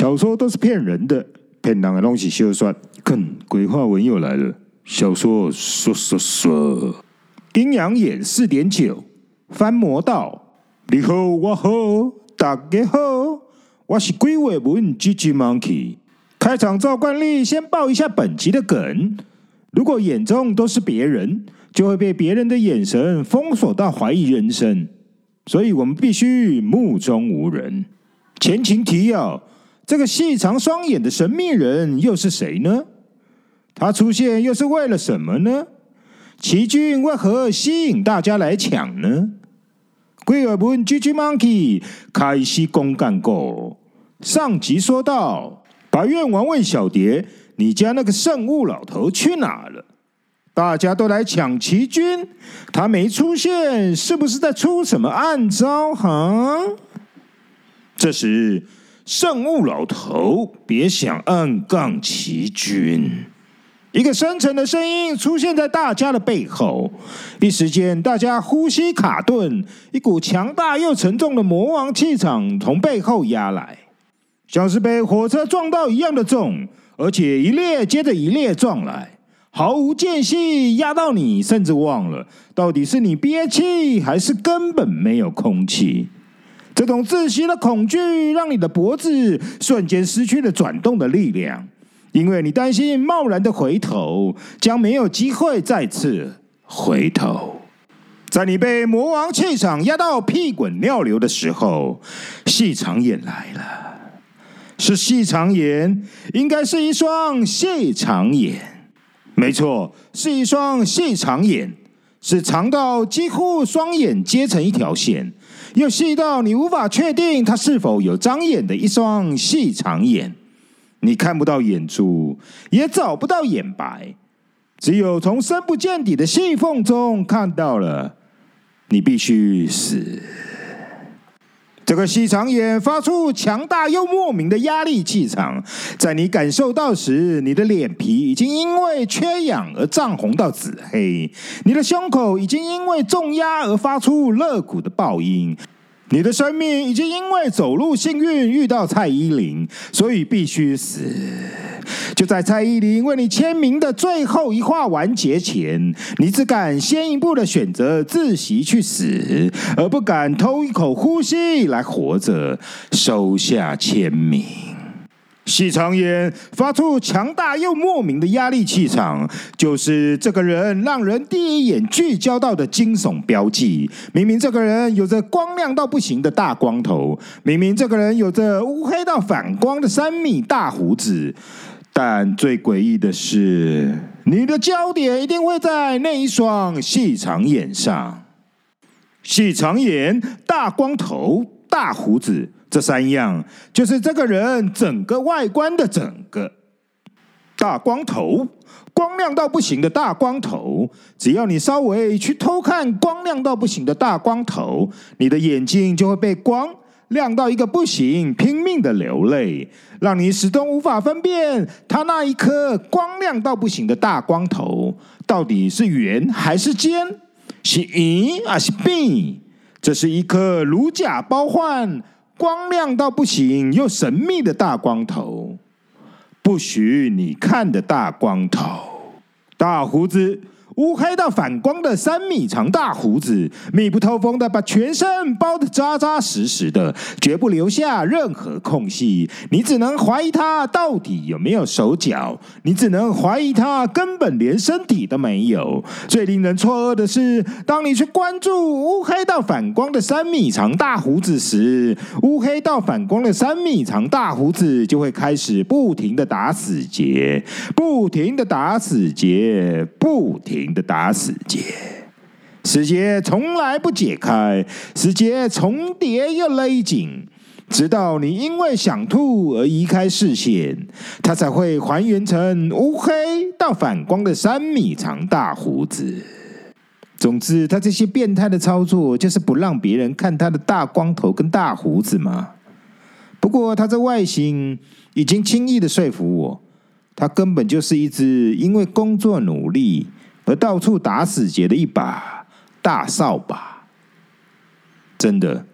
小说都是骗人的，骗人的东西休算。看，鬼话文又来了。小说说说说，阴阳眼四点九，翻魔道。你好，我好，大家好，我是鬼话文 GG Monkey。开场照惯例，先报一下本集的梗。如果眼中都是别人，就会被别人的眼神封锁到怀疑人生，所以我们必须目中无人。前情提要：这个细长双眼的神秘人又是谁呢？他出现又是为了什么呢？奇君为何吸引大家来抢呢？鬼话文 GG Monkey 开西公干过。上集说到，白愿王问小蝶：“你家那个圣物老头去哪了？”大家都来抢奇君，他没出现，是不是在出什么暗招？哈！这时，圣物老头别想暗杠齐军。一个深沉的声音出现在大家的背后，一时间大家呼吸卡顿，一股强大又沉重的魔王气场从背后压来，像是被火车撞到一样的重，而且一列接着一列撞来，毫无间隙压到你，甚至忘了到底是你憋气还是根本没有空气。这种窒息的恐惧让你的脖子瞬间失去了转动的力量。因为你担心贸然的回头，将没有机会再次回头。在你被魔王气场压到屁滚尿流的时候，细长眼来了。是细长眼，应该是一双细长眼。没错，是一双细长眼，是长到几乎双眼接成一条线，又细到你无法确定它是否有张眼的一双细长眼。你看不到眼珠，也找不到眼白，只有从深不见底的细缝中看到了。你必须死。这个细长眼发出强大又莫名的压力气场，在你感受到时，你的脸皮已经因为缺氧而涨红到紫黑，你的胸口已经因为重压而发出肋骨的爆音。你的生命已经因为走路幸运遇到蔡依林，所以必须死。就在蔡依林为你签名的最后一话完结前，你只敢先一步的选择自习去死，而不敢偷一口呼吸来活着，收下签名。细长眼发出强大又莫名的压力气场，就是这个人让人第一眼聚焦到的惊悚标记。明明这个人有着光亮到不行的大光头，明明这个人有着乌黑到反光的三米大胡子，但最诡异的是，你的焦点一定会在那一双细长眼上。细长眼、大光头、大胡子。这三样就是这个人整个外观的整个大光头，光亮到不行的大光头。只要你稍微去偷看光亮到不行的大光头，你的眼睛就会被光亮到一个不行，拼命的流泪，让你始终无法分辨他那一颗光亮到不行的大光头到底是圆还是尖，是 A 还是 B？这是一颗如假包换。光亮到不行又神秘的大光头，不许你看的大光头，大胡子。乌黑到反光的三米长大胡子，密不透风的把全身包得扎扎实实的，绝不留下任何空隙。你只能怀疑他到底有没有手脚，你只能怀疑他根本连身体都没有。最令人错愕的是，当你去关注乌黑到反光的三米长大胡子时，乌黑到反光的三米长大胡子就会开始不停的打死结，不停的打死结，不停。的打死结，死结从来不解开，死结重叠又勒紧，直到你因为想吐而移开视线，它才会还原成乌黑到反光的三米长大胡子。总之，他这些变态的操作，就是不让别人看他的大光头跟大胡子嘛。不过，他这外形已经轻易的说服我，他根本就是一只因为工作努力。而到处打死结的一把大扫把，真的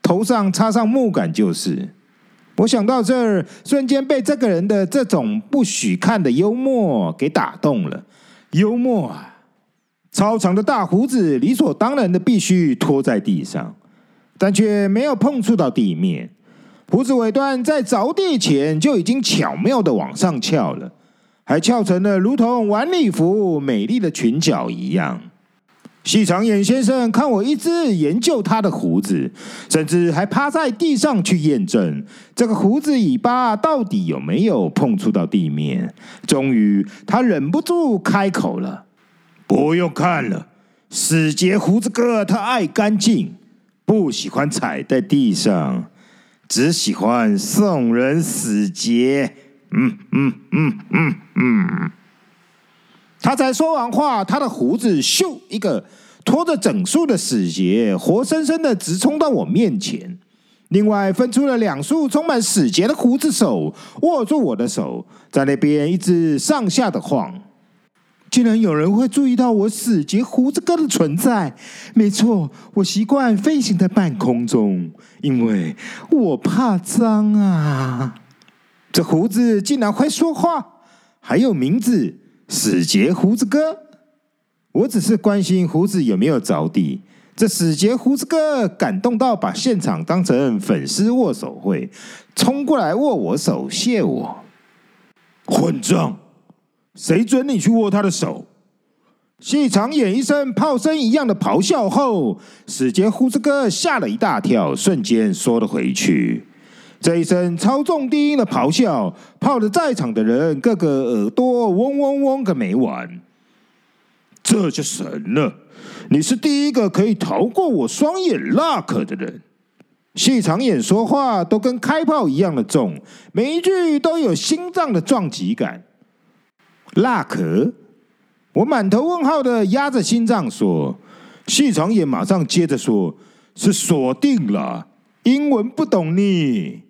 头上插上木杆就是。我想到这儿，瞬间被这个人的这种不许看的幽默给打动了。幽默啊！超长的大胡子理所当然的必须拖在地上，但却没有碰触到地面。胡子尾端在着地前就已经巧妙的往上翘了，还翘成了如同晚礼服美丽的裙角一样。细长眼先生看我一直研究他的胡子，甚至还趴在地上去验证这个胡子尾巴到底有没有碰触到地面。终于，他忍不住开口了：“不用看了，死结胡子哥他爱干净，不喜欢踩在地上，只喜欢送人死结。”嗯嗯嗯嗯嗯。他才说完话，他的胡子咻一个拖着整束的死结，活生生的直冲到我面前。另外分出了两束充满死结的胡子手，握住我的手，在那边一直上下的晃。竟然有人会注意到我死结胡子哥的存在？没错，我习惯飞行在半空中，因为我怕脏啊。这胡子竟然会说话，还有名字。死结胡子哥，我只是关心胡子有没有着地。这死结胡子哥感动到把现场当成粉丝握手会，冲过来握我手，谢我。混账！谁准你去握他的手？细长眼一声炮声一样的咆哮后，死结胡子哥吓了一大跳，瞬间缩了回去。这一声超重低音的咆哮，泡得在场的人个个耳朵嗡嗡嗡个没完。这就神了！你是第一个可以逃过我双眼 lock 的人。细长眼说话都跟开炮一样的重，每一句都有心脏的撞击感。lock，我满头问号的压着心脏说。细长眼马上接着说：“是锁定了，英文不懂你。”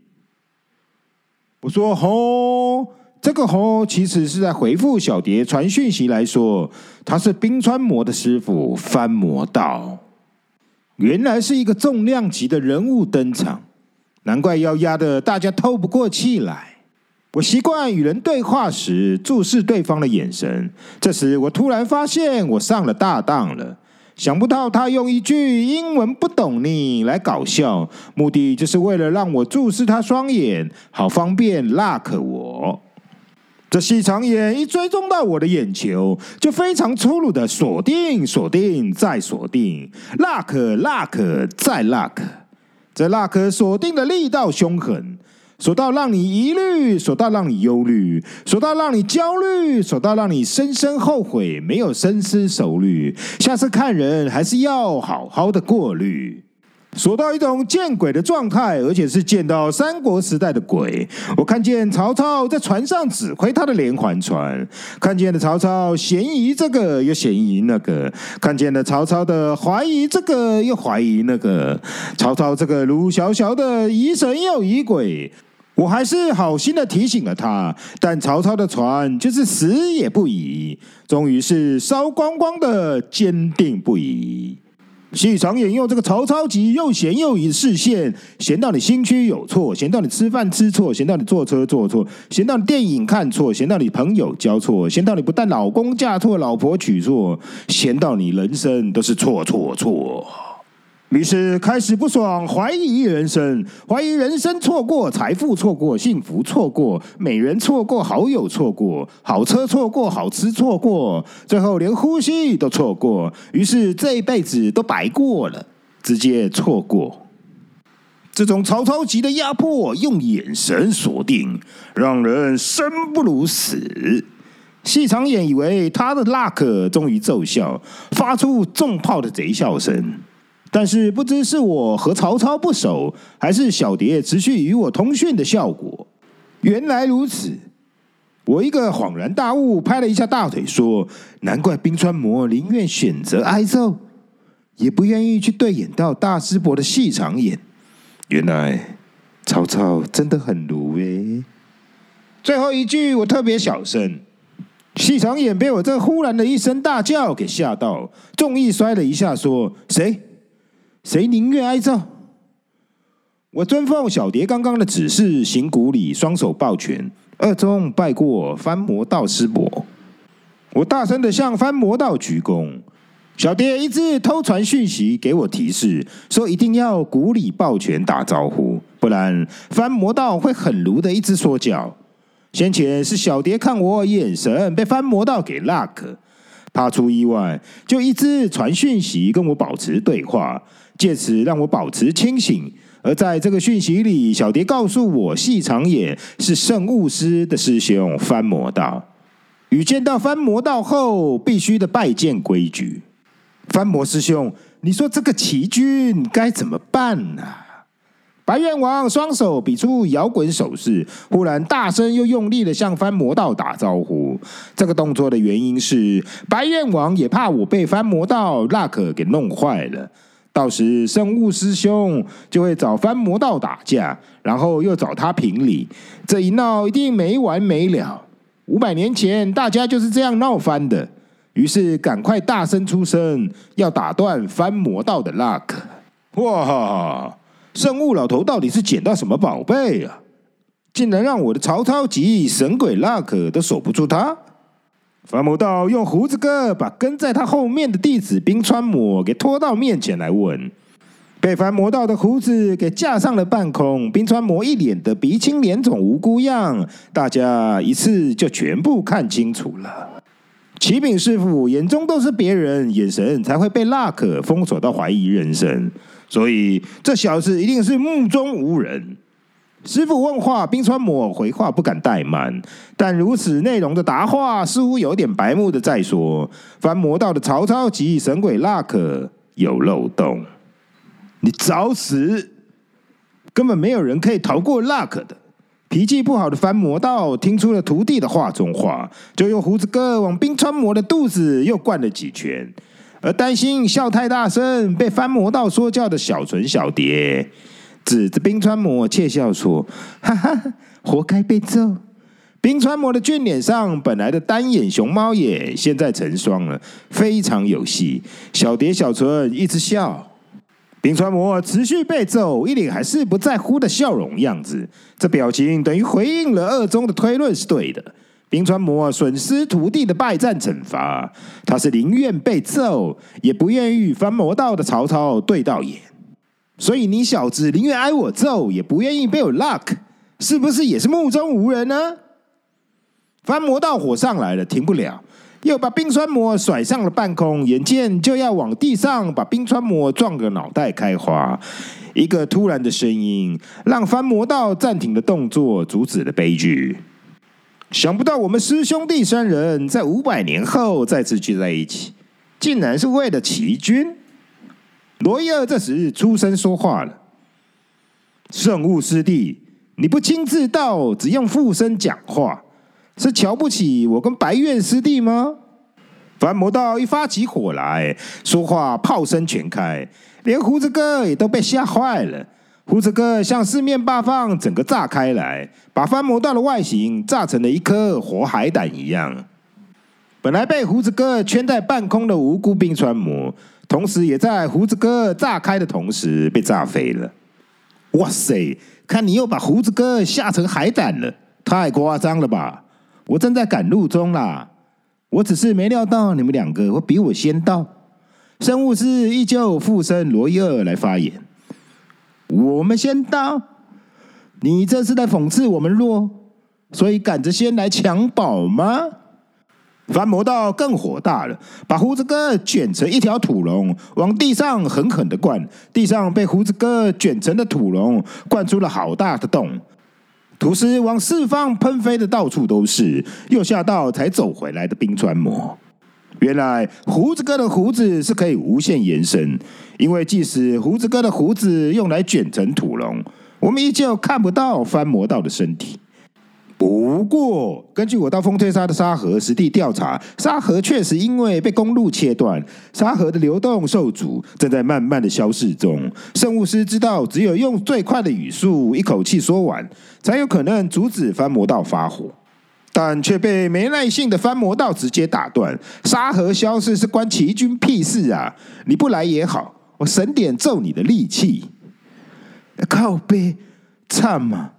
我说：“吼，这个吼其实是在回复小蝶传讯息来说，他是冰川魔的师傅翻魔道。原来是一个重量级的人物登场，难怪要压得大家透不过气来。我习惯与人对话时注视对方的眼神，这时我突然发现我上了大当了。”想不到他用一句英文不懂你来搞笑，目的就是为了让我注视他双眼，好方便 lock 我。这细长眼一追踪到我的眼球，就非常粗鲁的锁定、锁定再锁定，lock、lock 再 lock。这 lock 锁定的力道凶狠。说到让你疑虑，说到让你忧虑，说到让你焦虑，说到让你深深后悔，没有深思熟虑，下次看人还是要好好的过滤。说到一种见鬼的状态，而且是见到三国时代的鬼。我看见曹操在船上指挥他的连环船，看见了曹操嫌疑这个又嫌疑那个，看见了曹操的怀疑这个又怀疑那个，曹操这个卢小小的疑神又疑鬼。我还是好心的提醒了他，但曹操的船就是死也不移，终于是烧光光的坚定不移。细长眼用这个曹操急又嫌又疑的视线，嫌到你心虚有错，嫌到你吃饭吃错，嫌到你坐车坐错，嫌到你电影看错，嫌到你朋友交错，嫌到你不但老公嫁错，老婆娶错，嫌到你人生都是错错错。于是开始不爽，怀疑人生，怀疑人生错过，财富错过，幸福错过，美人错过，好友错过，好车错过，好吃错过，最后连呼吸都错过。于是这一辈子都白过了，直接错过。这种曹操级的压迫，用眼神锁定，让人生不如死。细长眼以为他的 luck 终于奏效，发出重炮的贼笑声。但是不知是我和曹操不熟，还是小蝶持续与我通讯的效果。原来如此，我一个恍然大悟，拍了一下大腿，说：“难怪冰川魔宁愿选择挨揍，也不愿意去对眼到大师伯的细长眼。原来曹操真的很卢诶。”最后一句我特别小声，细长眼被我这忽然的一声大叫给吓到，重意摔了一下，说：“谁？”谁宁愿挨揍？我遵奉小蝶刚刚的指示，行古礼，双手抱拳，二中拜过翻魔道师伯。我大声的向翻魔道鞠躬。小蝶一直偷传讯息给我提示，说一定要古礼抱拳打招呼，不然翻魔道会很卢的一直说教。先前是小蝶看我眼神被翻魔道给 lock，怕出意外，就一直传讯息跟我保持对话，借此让我保持清醒。而在这个讯息里，小蝶告诉我，细长眼是圣物师的师兄翻魔道，与见到翻魔道后必须的拜见规矩。翻魔师兄，你说这个齐军该怎么办呢、白愿王双手比出摇滚手势，忽然大声又用力的向翻魔道打招呼。这个动作的原因是，白愿王也怕我被翻魔道 lock 给弄坏了。到时生物师兄就会找翻魔道打架，然后又找他评理，这一闹一定没完没了。五百年前大家就是这样闹翻的，于是赶快大声出声，要打断翻魔道的 lock。哇，圣物老头到底是捡到什么宝贝啊？竟然让我的曹操级神鬼拉可都守不住他！凡魔道用胡子哥把跟在他后面的弟子冰川魔给拖到面前来问，被凡魔道的胡子给架上了半空，冰川魔一脸的鼻青脸肿无辜样，大家一次就全部看清楚了。启禀师傅，眼中都是别人，眼神才会被拉可封锁到怀疑人生，所以这小子一定是目中无人。师傅问话，冰川魔回话不敢怠慢，但如此内容的答话似乎有点白目的在说，翻魔道的曹操及神鬼 luck 有漏洞，你找死！根本没有人可以逃过 luck 的。脾气不好的翻魔道听出了徒弟的话中话，就用胡子哥往冰川魔的肚子又灌了几拳，而担心笑太大声被翻魔道说教的小纯小蝶。指着冰川魔窃笑说：“哈哈，活该被揍。”冰川魔的俊脸上本来的单眼熊猫眼，现在成双了，非常有戏。小蝶、小纯一直笑。冰川魔持续被揍，一脸还是不在乎的笑容样子。这表情等于回应了二中的推论是对的。冰川魔损失徒弟的败战惩罚，他是宁愿被揍，也不愿意与翻魔道的曹操对到眼。所以你小子宁愿挨我揍，也不愿意被我 lock，是不是也是目中无人呢？翻魔道火上来了，停不了，又把冰川魔甩上了半空，眼见就要往地上把冰川魔撞个脑袋开花。一个突然的声音，让翻魔道暂停的动作，阻止了悲剧。想不到我们师兄弟三人在五百年后再次聚在一起，竟然是为了齐军。罗伊尔这时出声说话了：“圣物师弟，你不亲自到，只用附身讲话，是瞧不起我跟白苑师弟吗？”凡魔道一发起火来，说话炮声全开，连胡子哥也都被吓坏了。胡子哥向四面八方整个炸开来，把翻魔道的外形炸成了一颗活海胆一样。本来被胡子哥圈在半空的无辜冰川魔。同时，也在胡子哥炸开的同时被炸飞了。哇塞！看你又把胡子哥吓成海胆了，太夸张了吧？我正在赶路中啦，我只是没料到你们两个会比我先到。生物师依旧附身罗伊尔来发言。我们先到？你这是在讽刺我们弱，所以赶着先来抢宝吗？翻魔道更火大了，把胡子哥卷成一条土龙，往地上狠狠的灌。地上被胡子哥卷成的土龙灌出了好大的洞，土石往四方喷飞的到处都是。又吓到才走回来的冰川魔，原来胡子哥的胡子是可以无限延伸，因为即使胡子哥的胡子用来卷成土龙，我们依旧看不到翻魔道的身体。不过，根据我到风吹沙的沙河实地调查，沙河确实因为被公路切断，沙河的流动受阻，正在慢慢的消逝中。圣物师知道，只有用最快的语速一口气说完，才有可能阻止翻魔道发火，但却被没耐性的翻魔道直接打断。沙河消失是关齐军屁事啊！你不来也好，我省点揍你的力气。靠北，惨嘛！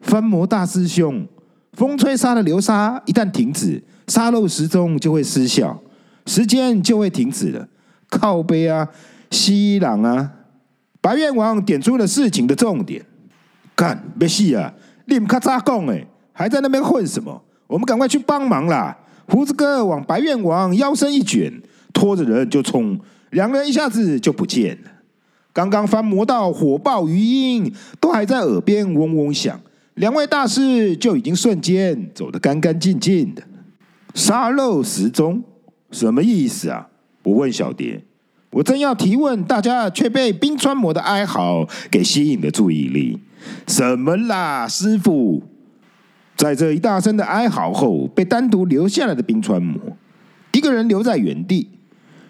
翻魔大师兄，风吹沙的流沙一旦停止，沙漏时钟就会失效，时间就会停止了。靠背啊，西朗啊！白怨王点出了事情的重点。干，别戏啊！你们咔嚓讲诶，还在那边混什么？我们赶快去帮忙啦！胡子哥往白怨王腰身一卷，拖着人就冲，两个人一下子就不见了。刚刚翻魔道火爆余音都还在耳边嗡嗡响，两位大师就已经瞬间走得干干净净的。沙漏时钟什么意思啊？我问小蝶。我正要提问，大家却被冰川魔的哀嚎给吸引了注意力。什么啦，师傅？在这一大声的哀嚎后，被单独留下来的冰川魔，一个人留在原地，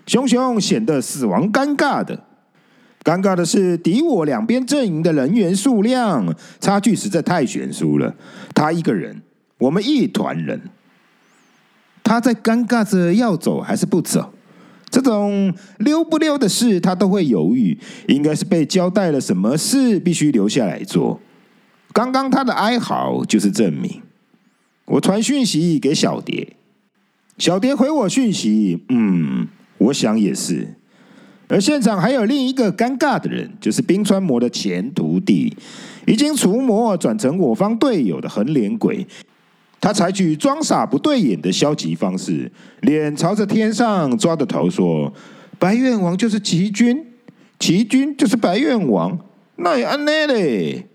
熊熊显得死亡尴尬的。尴尬的是，敌我两边阵营的人员数量差距实在太悬殊了。他一个人，我们一团人。他在尴尬着要走还是不走？这种溜不溜的事，他都会犹豫。应该是被交代了什么事，必须留下来做。刚刚他的哀嚎就是证明。我传讯息给小蝶，小蝶回我讯息，嗯，我想也是。而现场还有另一个尴尬的人，就是冰川魔的前徒弟，已经除魔转成我方队友的横脸鬼。他采取装傻不对眼的消极方式，脸朝着天上抓着头说：“白怨王就是齐军，齐军就是白怨王，那也安内嘞。”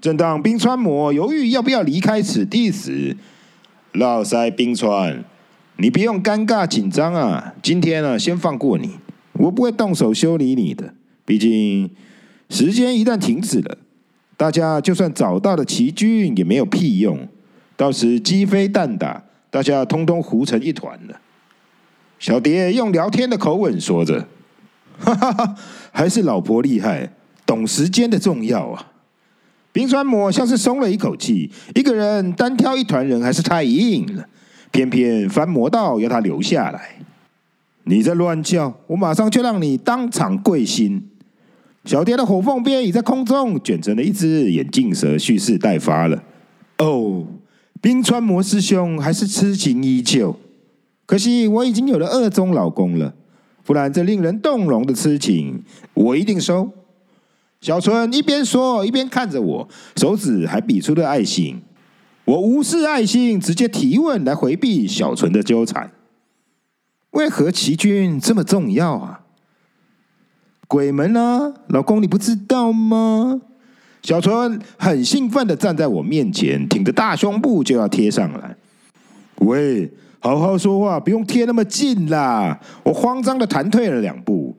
正当冰川魔犹豫要不要离开此地时，老塞冰川，你不用尴尬紧张啊！今天呢，先放过你。我不会动手修理你的，毕竟时间一旦停止了，大家就算找到了奇军也没有屁用，到时鸡飞蛋打，大家通通糊成一团了。小蝶用聊天的口吻说着：“哈哈哈，还是老婆厉害，懂时间的重要啊。”冰川魔像是松了一口气，一个人单挑一团人还是太硬了，偏偏翻魔道要他留下来。你在乱叫，我马上就让你当场跪心！小蝶的火凤鞭已在空中卷成了一只眼镜蛇，蓄势待发了。哦，冰川魔师兄还是痴情依旧，可惜我已经有了二中老公了，不然这令人动容的痴情，我一定收。小春一边说一边看着我，手指还比出了爱心。我无视爱心，直接提问来回避小纯的纠缠。为何齐军这么重要啊？鬼门啊，老公你不知道吗？小纯很兴奋的站在我面前，挺着大胸部就要贴上来。喂，好好说话，不用贴那么近啦！我慌张的弹退了两步。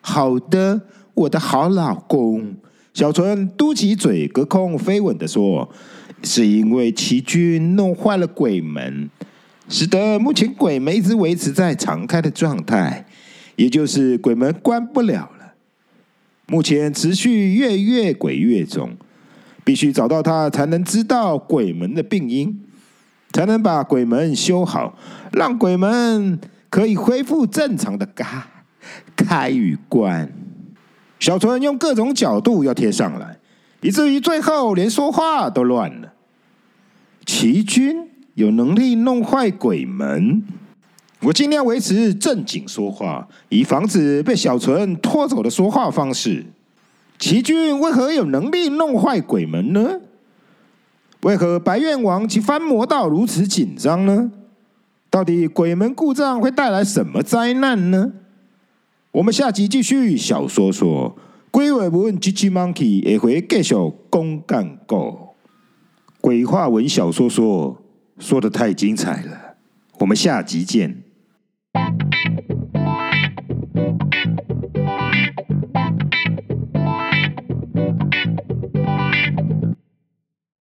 好的，我的好老公。小纯嘟起嘴，隔空飞吻的说：“是因为齐军弄坏了鬼门。”使得目前鬼门一直维持在常开的状态，也就是鬼门关不了了。目前持续月月鬼月中，必须找到他才能知道鬼门的病因，才能把鬼门修好，让鬼门可以恢复正常的开开与关。小纯用各种角度要贴上来，以至于最后连说话都乱了。齐军。有能力弄坏鬼门，我尽量维持正经说话，以防止被小纯拖走的说话方式。齐军为何有能力弄坏鬼门呢？为何白怨王及翻魔道如此紧张呢？到底鬼门故障会带来什么灾难呢？我们下集继续小说说，鬼话文 GG Monkey 也会继续公干过。鬼话文小说说。说的太精彩了，我们下集见。